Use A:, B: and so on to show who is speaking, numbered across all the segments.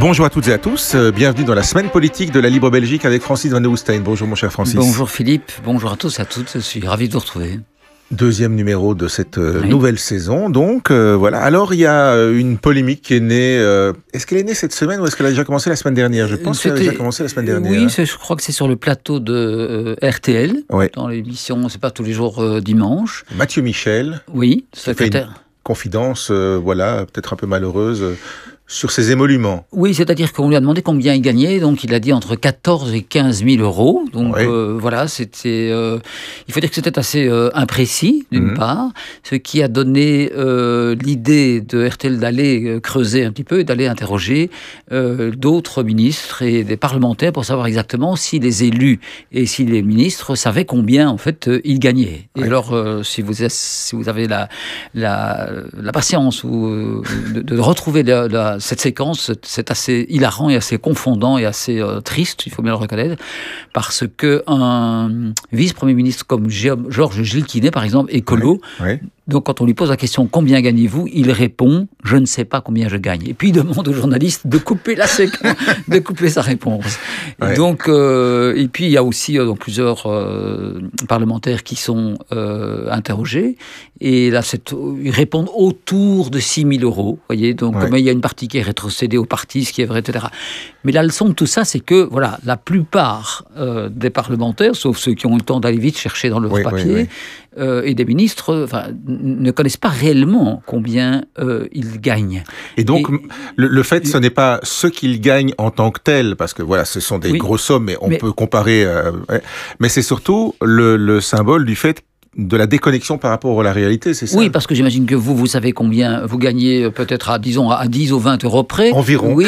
A: Bonjour à toutes et à tous, euh, bienvenue dans la semaine politique de la Libre Belgique avec Francis Van Houstein. Bonjour mon cher Francis.
B: Bonjour Philippe, bonjour à tous et à toutes, je suis ravi de vous retrouver.
A: Deuxième numéro de cette euh, nouvelle saison, donc euh, voilà. Alors il y a une polémique qui est née. est-ce qu'elle est née cette semaine ou est-ce qu'elle a déjà commencé la semaine dernière? Je pense qu'elle a déjà commencé la semaine dernière.
B: Oui, je crois que c'est sur le plateau de RTL, dans l'émission, c'est pas tous les jours dimanche.
A: Mathieu Michel.
B: Oui,
A: secrétaire. confidence, voilà, peut-être un peu malheureuse sur ses émoluments.
B: Oui, c'est-à-dire qu'on lui a demandé combien il gagnait, donc il a dit entre 14 et 15 000 euros. Donc euh, voilà, c'était. Euh, il faut dire que c'était assez euh, imprécis, d'une mhm. part, ce qui a donné l'idée de RTL d'aller creuser un petit peu et d'aller interroger d'autres ministres et des parlementaires pour savoir exactement si les élus et si les ministres savaient combien en fait ils gagnaient. Et alors, si, vous, si vous avez la, la, la patience ou, de, de retrouver la, la cette séquence, c'est assez hilarant et assez confondant et assez euh, triste, il faut bien le reconnaître, parce que un vice-premier ministre comme Georges Gilles Quinet, par exemple, écolo, donc quand on lui pose la question combien gagnez-vous, il répond je ne sais pas combien je gagne. Et puis il demande au journaliste de couper la séquence, de couper sa réponse. Donc euh, et puis il y a aussi euh, donc, plusieurs parlementaires qui sont interrogés et là ils répondent autour de 6 000 euros. Voyez donc mais il y a une partie qui est rétrocédée au parti, ce qui est vrai, etc. Mais la leçon de tout ça, c'est que voilà, la plupart euh, des parlementaires, sauf ceux qui ont eu le temps d'aller vite chercher dans leur papier, euh, et des ministres, ne connaissent pas réellement combien euh, ils gagnent.
A: Et donc, le, fait, ce n'est pas ce qu'ils gagnent en tant que tel, parce que voilà, ce sont des grosses sommes, mais on peut comparer. mais c'est surtout le, le symbole du fait de la déconnexion par rapport à la réalité, c'est ça
B: Oui, parce que j'imagine que vous, vous savez combien vous gagnez euh, peut-être à, disons, à 10 ou 20 euros près.
A: Environ.
B: Oui,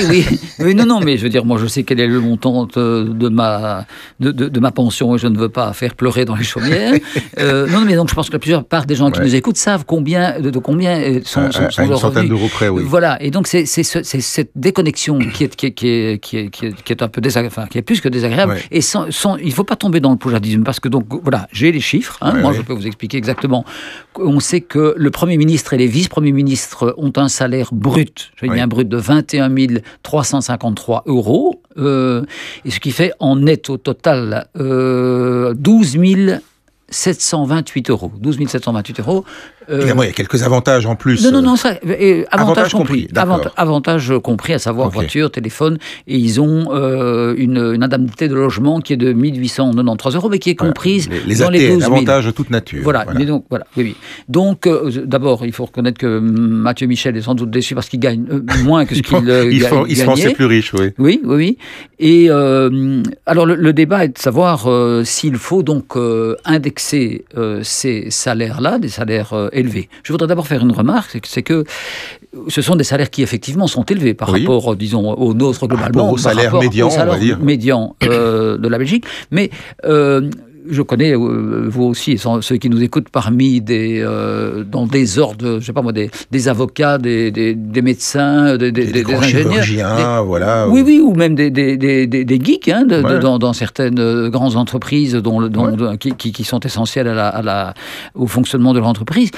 B: oui. non, non, mais je veux dire, moi, je sais quel est le montant de, ma, de, ma pension et je ne veux pas faire pleurer dans les chaumières. Euh, non, mais donc je pense que la plusieurs part des gens qui nous écoutent savent combien, de, combien euh, sont, sont, sont à
A: une centaine d'euros près, oui.
B: Voilà, et donc c'est cette déconnexion qui est, qui est, qui est, qui est, qui est, un peu désagréable, enfin, qui est plus que désagréable. Et sans, il ne faut pas tomber dans le poujadisme, parce que donc, voilà, j'ai les chiffres, hein, moi je peux vous expliquer exactement. On sait que le Premier ministre et les vice-premiers ministres ont un salaire brut, je veux dire un brut de 21 353 euros, euh, et ce qui fait en net au total euh, 12 728 euros. 12 728 euros.
A: Euh, Évidemment, il y a quelques avantages en plus.
B: Non, non, non, ça, avantages, compris. avantages compris, à savoir voiture, téléphone, et ils ont euh, une, indemnité de logement qui est de 1893 euros, mais qui est comprise
A: les,
B: dans les 12 000.
A: avantages de toute nature.
B: Voilà, Mais donc, voilà, oui, oui. Donc, euh, d'abord, il faut reconnaître que Mathieu Michel est sans doute déçu parce qu'il gagne moins que ce qu'il gagnait.
A: Il se pensait plus riche, oui.
B: Oui, oui, oui. Et alors, le, le, débat est de savoir s'il faut donc indexer ces salaires-là, des salaires élevés. Je voudrais d'abord faire une remarque, c'est que ce sont des salaires qui effectivement sont élevés par rapport, disons, aux nôtres globalement.
A: Par au salaire médian, on va dire.
B: médian euh, de la Belgique. Mais euh, je connais, euh, vous aussi, ceux qui nous écoutent parmi des, euh, dans des ordres, je sais pas moi, des, des avocats, des, des, des médecins, des, des ingénieurs.
A: voilà.
B: Oui, oui, ou même des, des, geeks hein, dans, dans, certaines euh, grandes entreprises dont, dont, qui, qui, sont essentielles à la, à la, au fonctionnement de l'entreprise,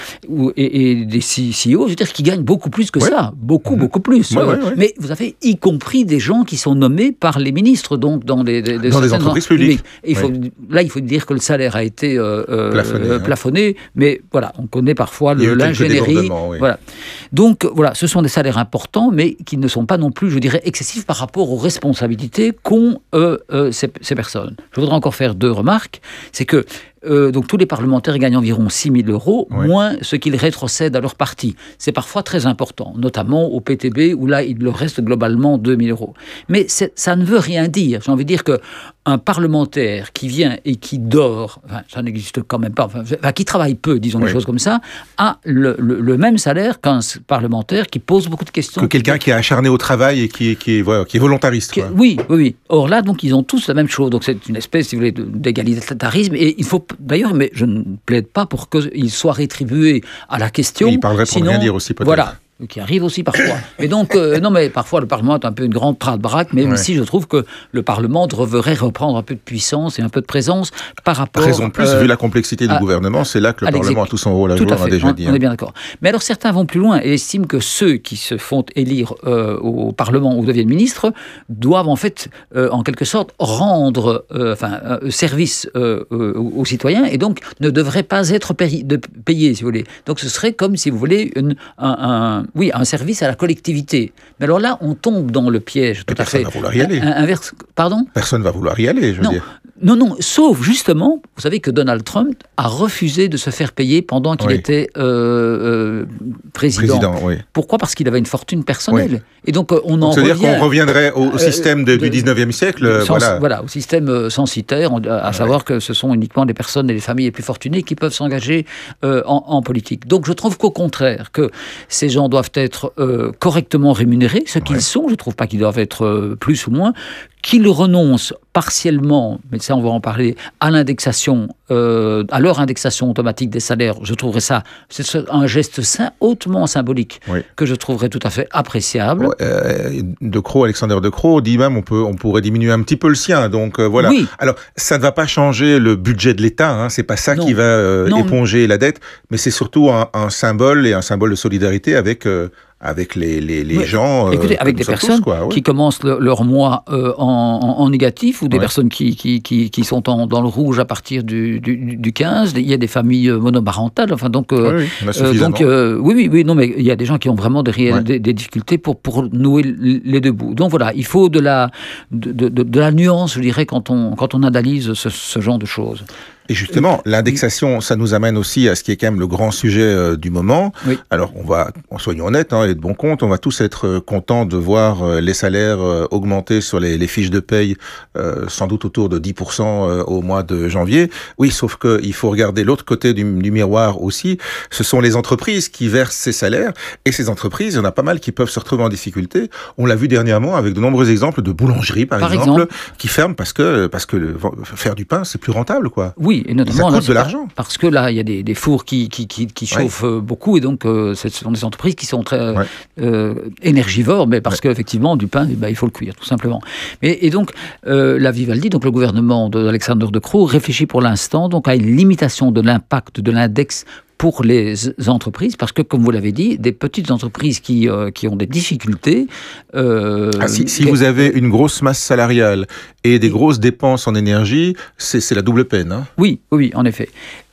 B: et, et, des CEO, je veux dire, qui gagnent beaucoup plus que ça, beaucoup, beaucoup plus. Mais vous avez y compris des gens qui sont nommés par les ministres, donc dans des,
A: dans entreprises publiques.
B: il faut, Là, il faut dire dire que le salaire a été euh, euh, plafonné, hein. mais voilà, on connaît parfois l'ingénierie. Voilà. Donc voilà, ce sont des salaires importants, mais qui ne sont pas non plus, je dirais, excessifs par rapport aux responsabilités qu'ont euh, ces, ces, personnes. Je voudrais encore faire deux remarques. C'est que euh, donc tous les parlementaires gagnent environ 6 000 euros, moins ce qu'ils rétrocèdent à leur parti. C'est parfois très important, notamment au PTB, où là, il leur reste globalement 2 000 euros. Mais ça ne veut rien dire. J'ai envie de dire que un parlementaire qui vient et qui dort, ça n'existe quand même pas, enfin, qui travaille peu, disons des choses comme ça, a le, même salaire qu'un parlementaire qui pose beaucoup de questions.
A: Que quelqu'un qui est acharné au travail et qui, qui, est, qui est volontariste.
B: oui, oui, oui. Or là, donc, ils ont tous la même chose. Donc c'est une espèce, si vous voulez, d'égalitarisme. Et il faut d'ailleurs, mais je ne plaide pas pour qu'il soit rétribué à la question.
A: il parlerait pour rien dire aussi, peut-être.
B: Voilà. Qui arrive aussi parfois. Et donc, euh, non, mais parfois le Parlement est un peu une grande trade-braque, mais ici, je trouve que le Parlement devrait reprendre un peu de puissance et un peu de présence par rapport.
A: Raison plus, vu la complexité du gouvernement, c'est là que le Parlement a tout son rôle à jouer, on a déjà dit.
B: On est hein. bien d'accord. Mais alors, certains vont plus loin et estiment que ceux qui se font élire au Parlement ou deviennent ministres doivent en fait, en quelque sorte, rendre enfin, service aux citoyens et donc ne devraient pas être payés, si vous voulez. Donc, ce serait comme, si vous voulez, une, un, oui, un service à la collectivité. Mais alors là, on tombe dans le piège.
A: Tout personne ne va vouloir y aller.
B: Inverse, pardon?
A: Personne ne va vouloir y aller, je veux dire.
B: Non, non, sauf justement, vous savez que Donald Trump a refusé de se faire payer pendant qu'il était euh, euh, président. Pourquoi? Parce qu'il avait une fortune personnelle. Et donc euh, on en
A: revient. C'est-à-dire qu'on reviendrait au, système du 19e siècle
B: voilà. voilà. au système censitaire, à savoir que ce sont uniquement des personnes et les familles les plus fortunées qui peuvent s'engager en, politique. Donc je trouve qu'au contraire, que ces gens doivent être correctement rémunérés, ce qu'ils sont. Je ne trouve pas qu'ils doivent être plus ou moins. Qu'ils renoncent partiellement, mais ça on va en parler, à l'indexation, euh, à leur indexation automatique des salaires, je trouverais ça, c'est un geste hautement symbolique que je trouverais tout à fait appréciable.
A: Euh, de Alexander De Croix dit même on peut, on pourrait diminuer un petit peu le sien, donc euh, voilà. Alors ça ne va pas changer le budget de l'État, hein, c'est pas ça qui va éponger la dette, mais c'est surtout un, un, symbole et un symbole de solidarité avec avec les, les, les gens.
B: Écoutez, avec des personnes qui commencent leur mois en, en, négatif ou des personnes qui, qui, qui, qui sont en, dans le rouge à partir du, du, du, 15. Il y a des familles monoparentales. Enfin, donc,
A: oui, oui,
B: donc oui, oui, oui, non, mais il y a des gens qui ont vraiment des, des, difficultés pour, pour nouer les deux bouts. Donc voilà, il faut de la, de, de, de la nuance, je dirais, quand on, quand on analyse ce, ce genre de choses.
A: Et justement, l'indexation, ça nous amène aussi à ce qui est quand même le grand sujet euh, du moment. Alors, on va, en soyons honnêtes hein, et de bon compte, on va tous être euh, contents de voir euh, les salaires augmenter sur les, les fiches de paye, sans doute autour de 10% au mois de janvier. Oui, sauf qu'il faut regarder l'autre côté du, du, miroir aussi. Ce sont les entreprises qui versent ces salaires. Et ces entreprises, il y en a pas mal qui peuvent se retrouver en difficulté. On l'a vu dernièrement avec de nombreux exemples de boulangeries, par, exemple, qui ferment parce que, parce que faire du pain, c'est plus rentable, quoi.
B: Oui, et notamment ça coûte de l'argent. Parce que là, il y a des, des fours qui, qui, qui, qui chauffent euh, beaucoup, et donc euh, ce sont des entreprises qui sont très euh, énergivores, mais parce qu'effectivement, du pain, eh ben, il faut le cuire, tout simplement. Mais, et donc, la Vivaldi, donc le gouvernement d'Alexandre de Croo, réfléchit pour l'instant donc à une limitation de l'impact de l'index pour les entreprises, parce que, comme vous l'avez dit, des petites entreprises qui, euh, qui ont des difficultés.
A: Euh, ah, si, si vous avez une grosse masse salariale et des grosses dépenses en énergie, c'est la double peine. Hein
B: oui, oui, en effet.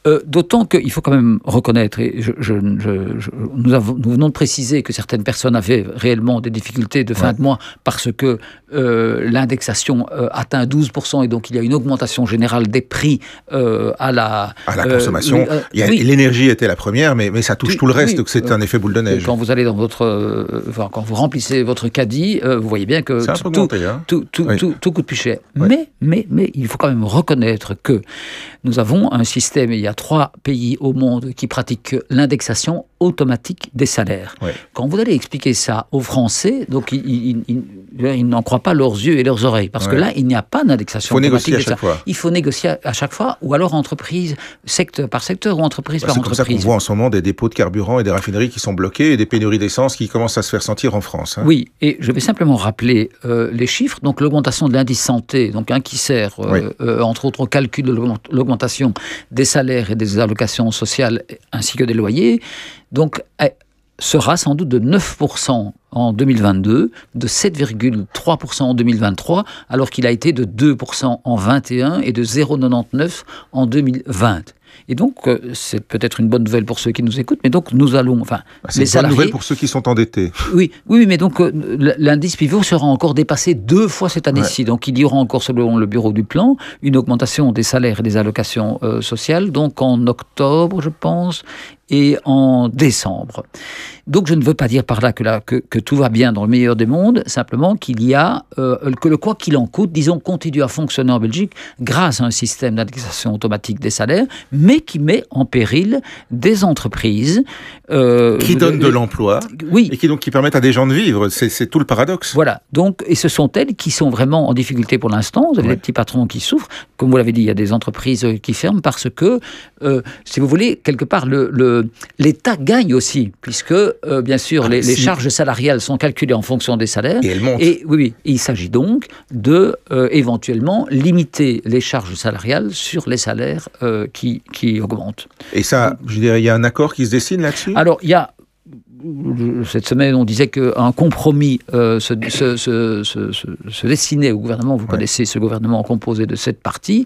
B: Euh, d'autant qu'il faut quand même reconnaître, et je, nous, avons, nous, venons de préciser que certaines personnes avaient réellement des difficultés de fin de mois parce que euh, l'indexation euh, atteint 12% et donc il y a une augmentation générale des prix à la,
A: à la consommation. L'énergie était la première, mais, mais ça touche tout le reste, donc c'est un effet boule de neige.
B: Quand vous allez dans votre, quand vous remplissez votre caddie, vous voyez bien que tout, hein. tout, tout, tout, coûte plus cher. Mais, mais, mais il faut quand même reconnaître que nous avons un système, il y a trois pays au monde qui pratiquent l'indexation automatique des salaires. Quand vous allez expliquer ça aux Français, donc ils, n'en croient pas leurs yeux et leurs oreilles, parce que là, il n'y a pas d'indexation automatique des salaires. Il faut négocier à chaque fois, ou alors entreprise, secteur par secteur, ou entreprise bah, par entreprise.
A: C'est comme ça qu'on voit en ce moment des dépôts de carburant et des raffineries qui sont bloqués, et des pénuries d'essence qui commencent à se faire sentir en France. Hein.
B: Oui, et je vais simplement rappeler euh, les chiffres. Donc l'augmentation de l'indice santé, donc un qui sert, euh, euh, entre autres, au calcul de l'augmentation des salaires et des allocations sociales, ainsi que des loyers, donc eh, sera sans doute de 9% en 2022, de 7,3% en 2023, alors qu'il a été de 2% en 2021 et de 0,99% en 2020. Et donc, euh, c'est peut-être une bonne nouvelle pour ceux qui nous écoutent, mais donc nous allons, enfin,
A: bah, c'est une bonne nouvelle pour ceux qui sont endettés.
B: Oui, oui, mais donc euh, l'indice pivot sera encore dépassé deux fois cette année-ci. Donc, il y aura encore, selon le bureau du plan, une augmentation des salaires et des allocations euh, sociales. Donc, en octobre, je pense, et en décembre. Donc je ne veux pas dire par là que, là, que, que tout va bien dans le meilleur des mondes, simplement qu'il y a, euh, que le quoi qu'il en coûte, disons, continue à fonctionner en Belgique grâce à un système d'indexation automatique des salaires, mais qui met en péril des entreprises.
A: Euh, qui donnent de l'emploi, oui. et qui, donc, qui permettent à des gens de vivre. C'est tout le paradoxe.
B: Voilà, donc, et ce sont elles qui sont vraiment en difficulté pour l'instant. Vous avez des petits patrons qui souffrent. Comme vous l'avez dit, il y a des entreprises qui ferment parce que, euh, si vous voulez, quelque part, le l'État gagne aussi, puisque bien sûr, les, charges salariales sont calculées en fonction des salaires.
A: Et elles montent.
B: Et oui, oui. il s'agit donc de éventuellement limiter les charges salariales sur les salaires qui, qui augmentent.
A: Et ça, je dirais, il y a un accord qui se dessine là-dessus?
B: Alors, il y a cette semaine, on disait qu'un compromis euh, se, dessinait au gouvernement. Vous connaissez ce gouvernement composé de sept partis.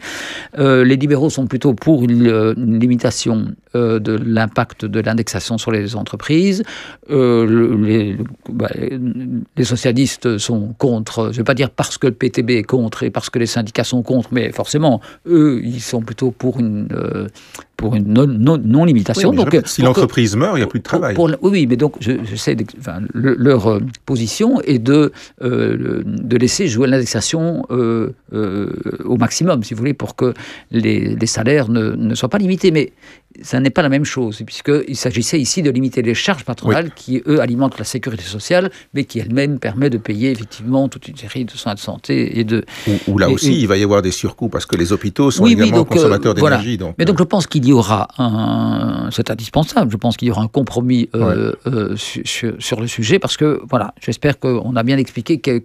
B: Euh, les libéraux sont plutôt pour une, limitation euh, de l'impact de l'indexation sur les entreprises. les, bah, les, socialistes sont contre, je ne vais pas dire parce que le PTB est contre et parce que les syndicats sont contre, mais forcément, eux, ils sont plutôt pour une pour une non-limitation.
A: donc, si l'entreprise meurt, il n'y a plus de travail.
B: oui, oui, mais donc je, sais, enfin, leur euh, position est de, euh, de laisser jouer l'indexation euh, au maximum, si vous voulez, pour que les, les salaires ne, ne, soient pas limités. Mais ça n'est pas la même chose, puisqu'il s'agissait ici de limiter les charges patronales qui, eux, alimentent la sécurité sociale, mais qui elles-mêmes permettent de payer effectivement toute une série de soins de santé et de...
A: Ou, là aussi, il va y avoir des surcoûts, parce que les hôpitaux sont également euh, consommateurs d'énergie.
B: Mais donc je pense qu'il y aura un... C'est indispensable, je pense qu'il y aura un compromis euh, euh, sur, le sujet, parce que, voilà, j'espère qu'on a bien expliqué que,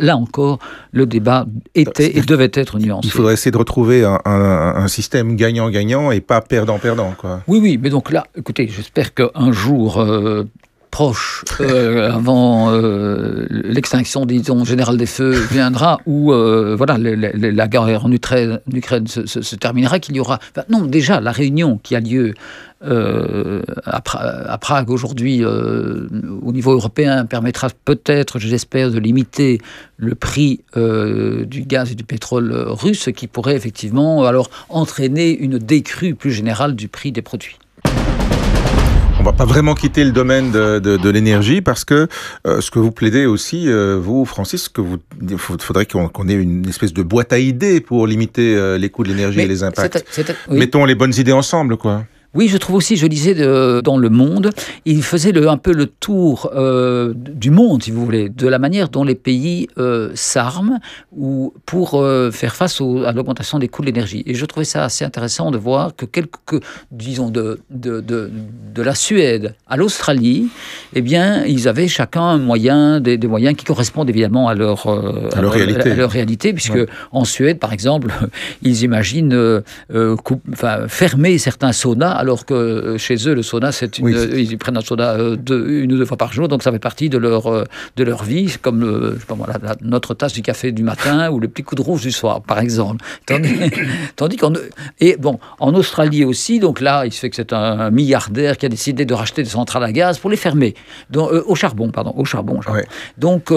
B: là encore, le débat était et devait être nuancé.
A: Il faudrait essayer de retrouver un, un système gagnant-gagnant et pas perdant-perdant
B: oui, oui, mais donc là, écoutez, j'espère qu'un jour euh, proche, euh, avant euh, l'extinction, disons, générale des feux viendra, où voilà, la guerre en Ukraine, se, terminera, qu'il y aura... non, déjà, la réunion qui a lieu à, Prague aujourd'hui au niveau européen permettra peut-être, j'espère, de limiter le prix du gaz et du pétrole russe, qui pourrait effectivement alors entraîner une décrue plus générale du prix des produits.
A: On va pas vraiment quitter le domaine de, de, de l'énergie parce que euh, ce que vous plaidez aussi, euh, vous, Francis, que vous faudrait qu'on ait une espèce de boîte à idées pour limiter euh, les coûts de l'énergie et les impacts. Mettons les bonnes idées ensemble, quoi.
B: Oui, je trouve aussi, je lisais dans Le Monde, il faisait le, un peu le tour euh, du monde, si vous voulez, de la manière dont les pays euh, s'arment ou pour euh, faire face à l'augmentation des coûts de l'énergie. Et je trouvais ça assez intéressant de voir que quelques, disons, de, de, de, de la Suède à l'Australie, eh bien, ils avaient chacun un moyen, des, des moyens qui correspondent évidemment à leur,
A: à leur, réalité.
B: À leur réalité, puisque en Suède, par exemple, ils imaginent fermer certains saunas alors que euh, chez eux, le sauna, c'est une, ils prennent un sauna euh, une ou deux fois par jour, donc ça fait partie de leur, euh, de leur vie, comme notre tasse du café du matin ou le petit coup de rouge du soir, par exemple. Tandis, qu'en et bon, en Australie aussi, donc là, il se fait que c'est un, milliardaire qui a décidé de racheter des centrales à gaz pour les fermer, donc, au charbon, pardon, au charbon. Donc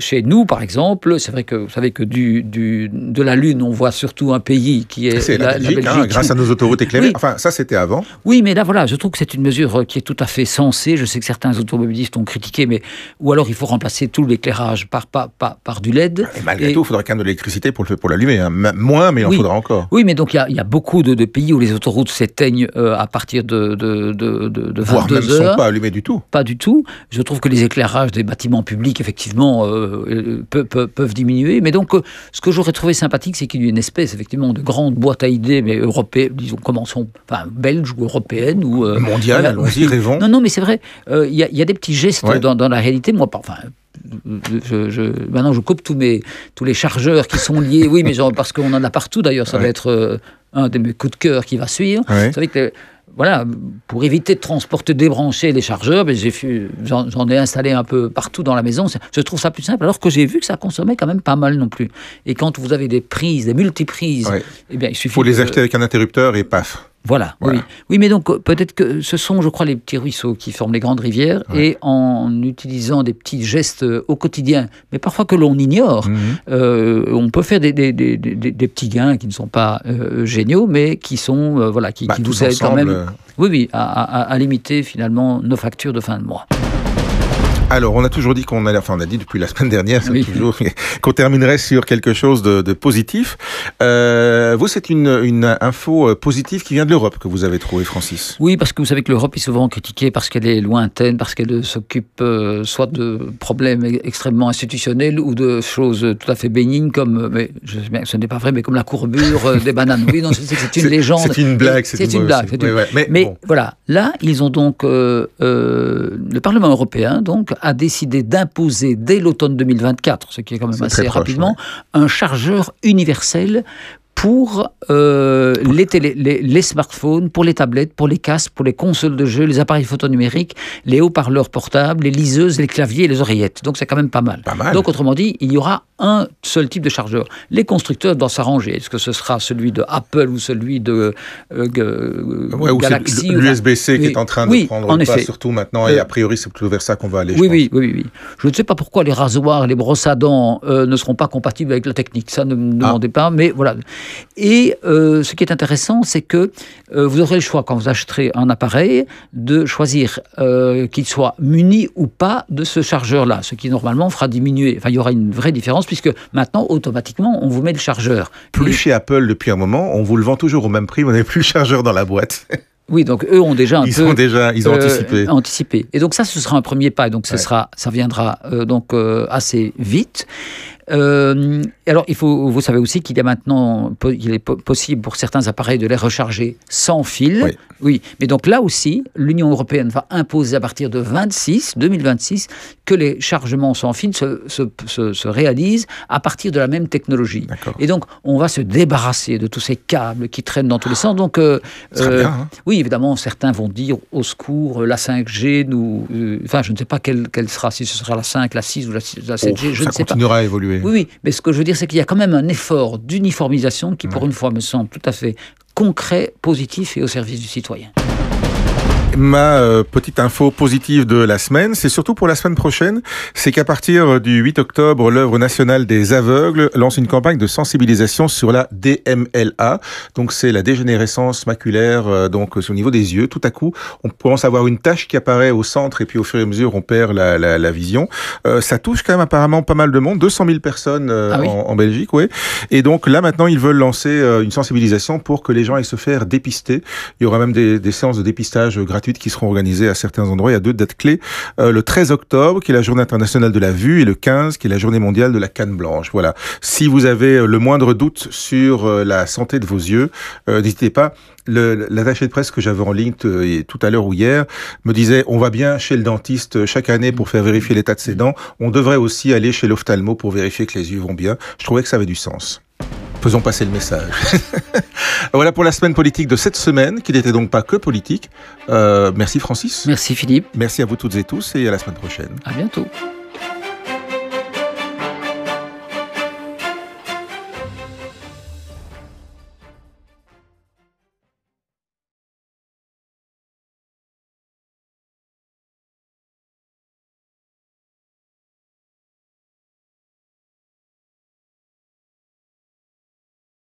B: chez nous, par exemple, c'est vrai que vous savez que du, du, de la Lune, on voit surtout un pays qui est,
A: la, Belgique, hein, grâce à nos autoroutes éclairées. Enfin, ça, c'était avant.
B: Oui, mais là, voilà, je trouve que c'est une mesure qui est tout à fait sensée. Je sais que certains automobilistes ont critiqué, mais ou alors il faut remplacer tout l'éclairage par, par, par, du LED.
A: Et malgré tout, il faudra quand même de l'électricité pour, pour l'allumer. Hein. Moins, mais il en faudra encore.
B: Oui, mais donc il y, a, beaucoup de, pays où les autoroutes s'éteignent euh, à partir de, de, de, de
A: Voire même ne sont pas allumées du tout.
B: Pas du tout. Je trouve que les éclairages des bâtiments publics, effectivement, euh, peuvent, peuvent, diminuer. Mais donc, euh, ce que j'aurais trouvé sympathique, c'est qu'il y ait une espèce, effectivement, de grande boîte à idées, mais européenne, disons, commençons, enfin, belge ou européenne ou
A: euh, mondiale. Allons-y, rêvons.
B: Non, non, mais c'est vrai. Il euh, y, y, a des petits gestes dans, dans, la réalité. Moi, enfin, je, je, maintenant, je coupe tous mes tous les chargeurs qui sont liés. Oui, mais genre, parce qu'on en a partout. D'ailleurs, ça va être euh, un de mes coups de cœur qui va suivre. Vous savez que voilà, pour éviter de transporter, débrancher les chargeurs, ben, j'en ai installé un peu partout dans la maison. Je trouve ça plus simple, alors que j'ai vu que ça consommait quand même pas mal non plus. Et quand vous avez des prises, des multiprises, eh bien, il suffit.
A: Il faut les acheter avec un interrupteur et paf.
B: Voilà, Oui. oui, mais donc peut-être que ce sont, je crois, les petits ruisseaux qui forment les grandes rivières, et en utilisant des petits gestes au quotidien, mais parfois que l'on ignore, mhm. euh, on peut faire des, des, des, des, petits gains qui ne sont pas euh, géniaux, mais qui sont, euh, voilà, qui,
A: bah,
B: qui
A: nous aident quand même,
B: oui, oui, à, à, à limiter finalement nos factures de fin de mois.
A: Alors, on a toujours dit qu'on allait, enfin, on a dit depuis la semaine dernière, toujours, qu'on terminerait sur quelque chose de, de positif. Euh, vous, c'est une, une, info euh, positive qui vient de l'Europe que vous avez trouvée, Francis.
B: Oui, parce que vous savez que l'Europe est souvent critiquée parce qu'elle est lointaine, parce qu'elle s'occupe euh, soit de problèmes extrêmement institutionnels ou de choses tout à fait bénignes comme, mais je sais bien que ce n'est pas vrai, mais comme la courbure des bananes. Oui, non, c'est une légende.
A: C'est une blague. C'est
B: une, blague. Mais, mais voilà, là, ils ont donc le Parlement européen donc a décidé d'imposer dès l'automne 2024, ce qui est quand même assez rapidement, un chargeur universel pour euh, les, les, smartphones, pour les tablettes, pour les casques, pour les consoles de jeux, les appareils photonumériques, les haut-parleurs portables, les liseuses, les claviers et les oreillettes. Donc c'est quand même pas mal.
A: pas mal.
B: Donc autrement dit, il y aura un seul type de chargeur. Les constructeurs doivent s'arranger. Est-ce que ce sera celui de Apple ou celui de euh, Galaxy
A: L'USB-C qui est en train de prendre le pas, surtout maintenant, et euh, a priori c'est plutôt vers ça qu'on va aller.
B: Oui, oui, oui, oui, Je ne sais pas pourquoi les rasoirs, les brosses à dents ne seront pas compatibles avec la technique. Ça, ne me ah. demandez pas, mais voilà. Et euh, ce qui est intéressant, c'est que euh, vous aurez le choix, quand vous acheterez un appareil, de choisir euh, qu'il soit muni ou pas de ce chargeur-là, ce qui normalement fera diminuer. Enfin, il y aura une vraie différence, puisque maintenant, automatiquement, on vous met le chargeur.
A: Plus chez Apple, depuis un moment, on vous le vend toujours au même prix, vous n'avez plus le chargeur dans la boîte.
B: Oui, donc eux ont déjà un
A: ils
B: peu
A: sont déjà, ils ont anticipé.
B: anticipé. Et donc ça, ce sera un premier pas. Et donc ce sera, ça viendra donc assez vite. Euh, alors, il faut, vous savez aussi qu'il y a maintenant, il est possible pour certains appareils de les recharger sans fil. Oui. mais donc là aussi, l'Union européenne va imposer à partir de 26, 2026, que les chargements sans fil se, se, réalisent à partir de la même technologie. Et donc, on va se débarrasser de tous ces câbles qui traînent dans tous les sens. Donc,
A: euh, euh bien, hein.
B: oui, évidemment, certains vont dire au secours, la 5G, nous, euh, enfin, je ne sais pas quelle, quelle, sera, si ce sera la 5, la 6 ou la, 7G, je
A: ne
B: sais
A: pas. Ça continuera à évoluer.
B: Oui, oui, mais ce que je veux dire, c'est qu'il y a quand même un effort d'uniformisation qui, pour une fois, me semble tout à fait concret, positif et au service du citoyen.
A: Ma euh, petite info positive de la semaine, c'est surtout pour la semaine prochaine, c'est qu'à partir du 8 octobre, l'œuvre nationale des aveugles lance une campagne de sensibilisation sur la DMLA. Donc c'est la dégénérescence maculaire, euh, donc au niveau des yeux. Tout à coup, on commence à avoir une tache qui apparaît au centre et puis au fur et à mesure, on perd la, la, la vision. Euh, ça touche quand même apparemment pas mal de monde, 200 000 personnes ah en, en, Belgique, oui. Et donc là maintenant, ils veulent lancer une sensibilisation pour que les gens aillent se faire dépister. Il y aura même des, des séances de dépistage gratuites qui seront organisées à certains endroits. Il y a deux dates clés. Euh, le 13 octobre, qui est la journée internationale de la vue, et le 15, qui est la journée mondiale de la canne blanche. Voilà. Si vous avez euh, le moindre doute sur euh, la santé de vos yeux, n'hésitez pas. L'attaché de presse que j'avais en ligne tout à l'heure ou hier me disait on va bien chez le dentiste chaque année pour faire vérifier l'état de ses dents. On devrait aussi aller chez l'ophtalmo pour vérifier que les yeux vont bien. Je trouvais que ça avait du sens. Faisons passer le message. voilà pour la semaine politique de cette semaine, qui n'était donc pas que politique. Euh, merci Francis.
B: Merci Philippe.
A: Merci à vous toutes et tous et à la semaine prochaine.
B: À bientôt.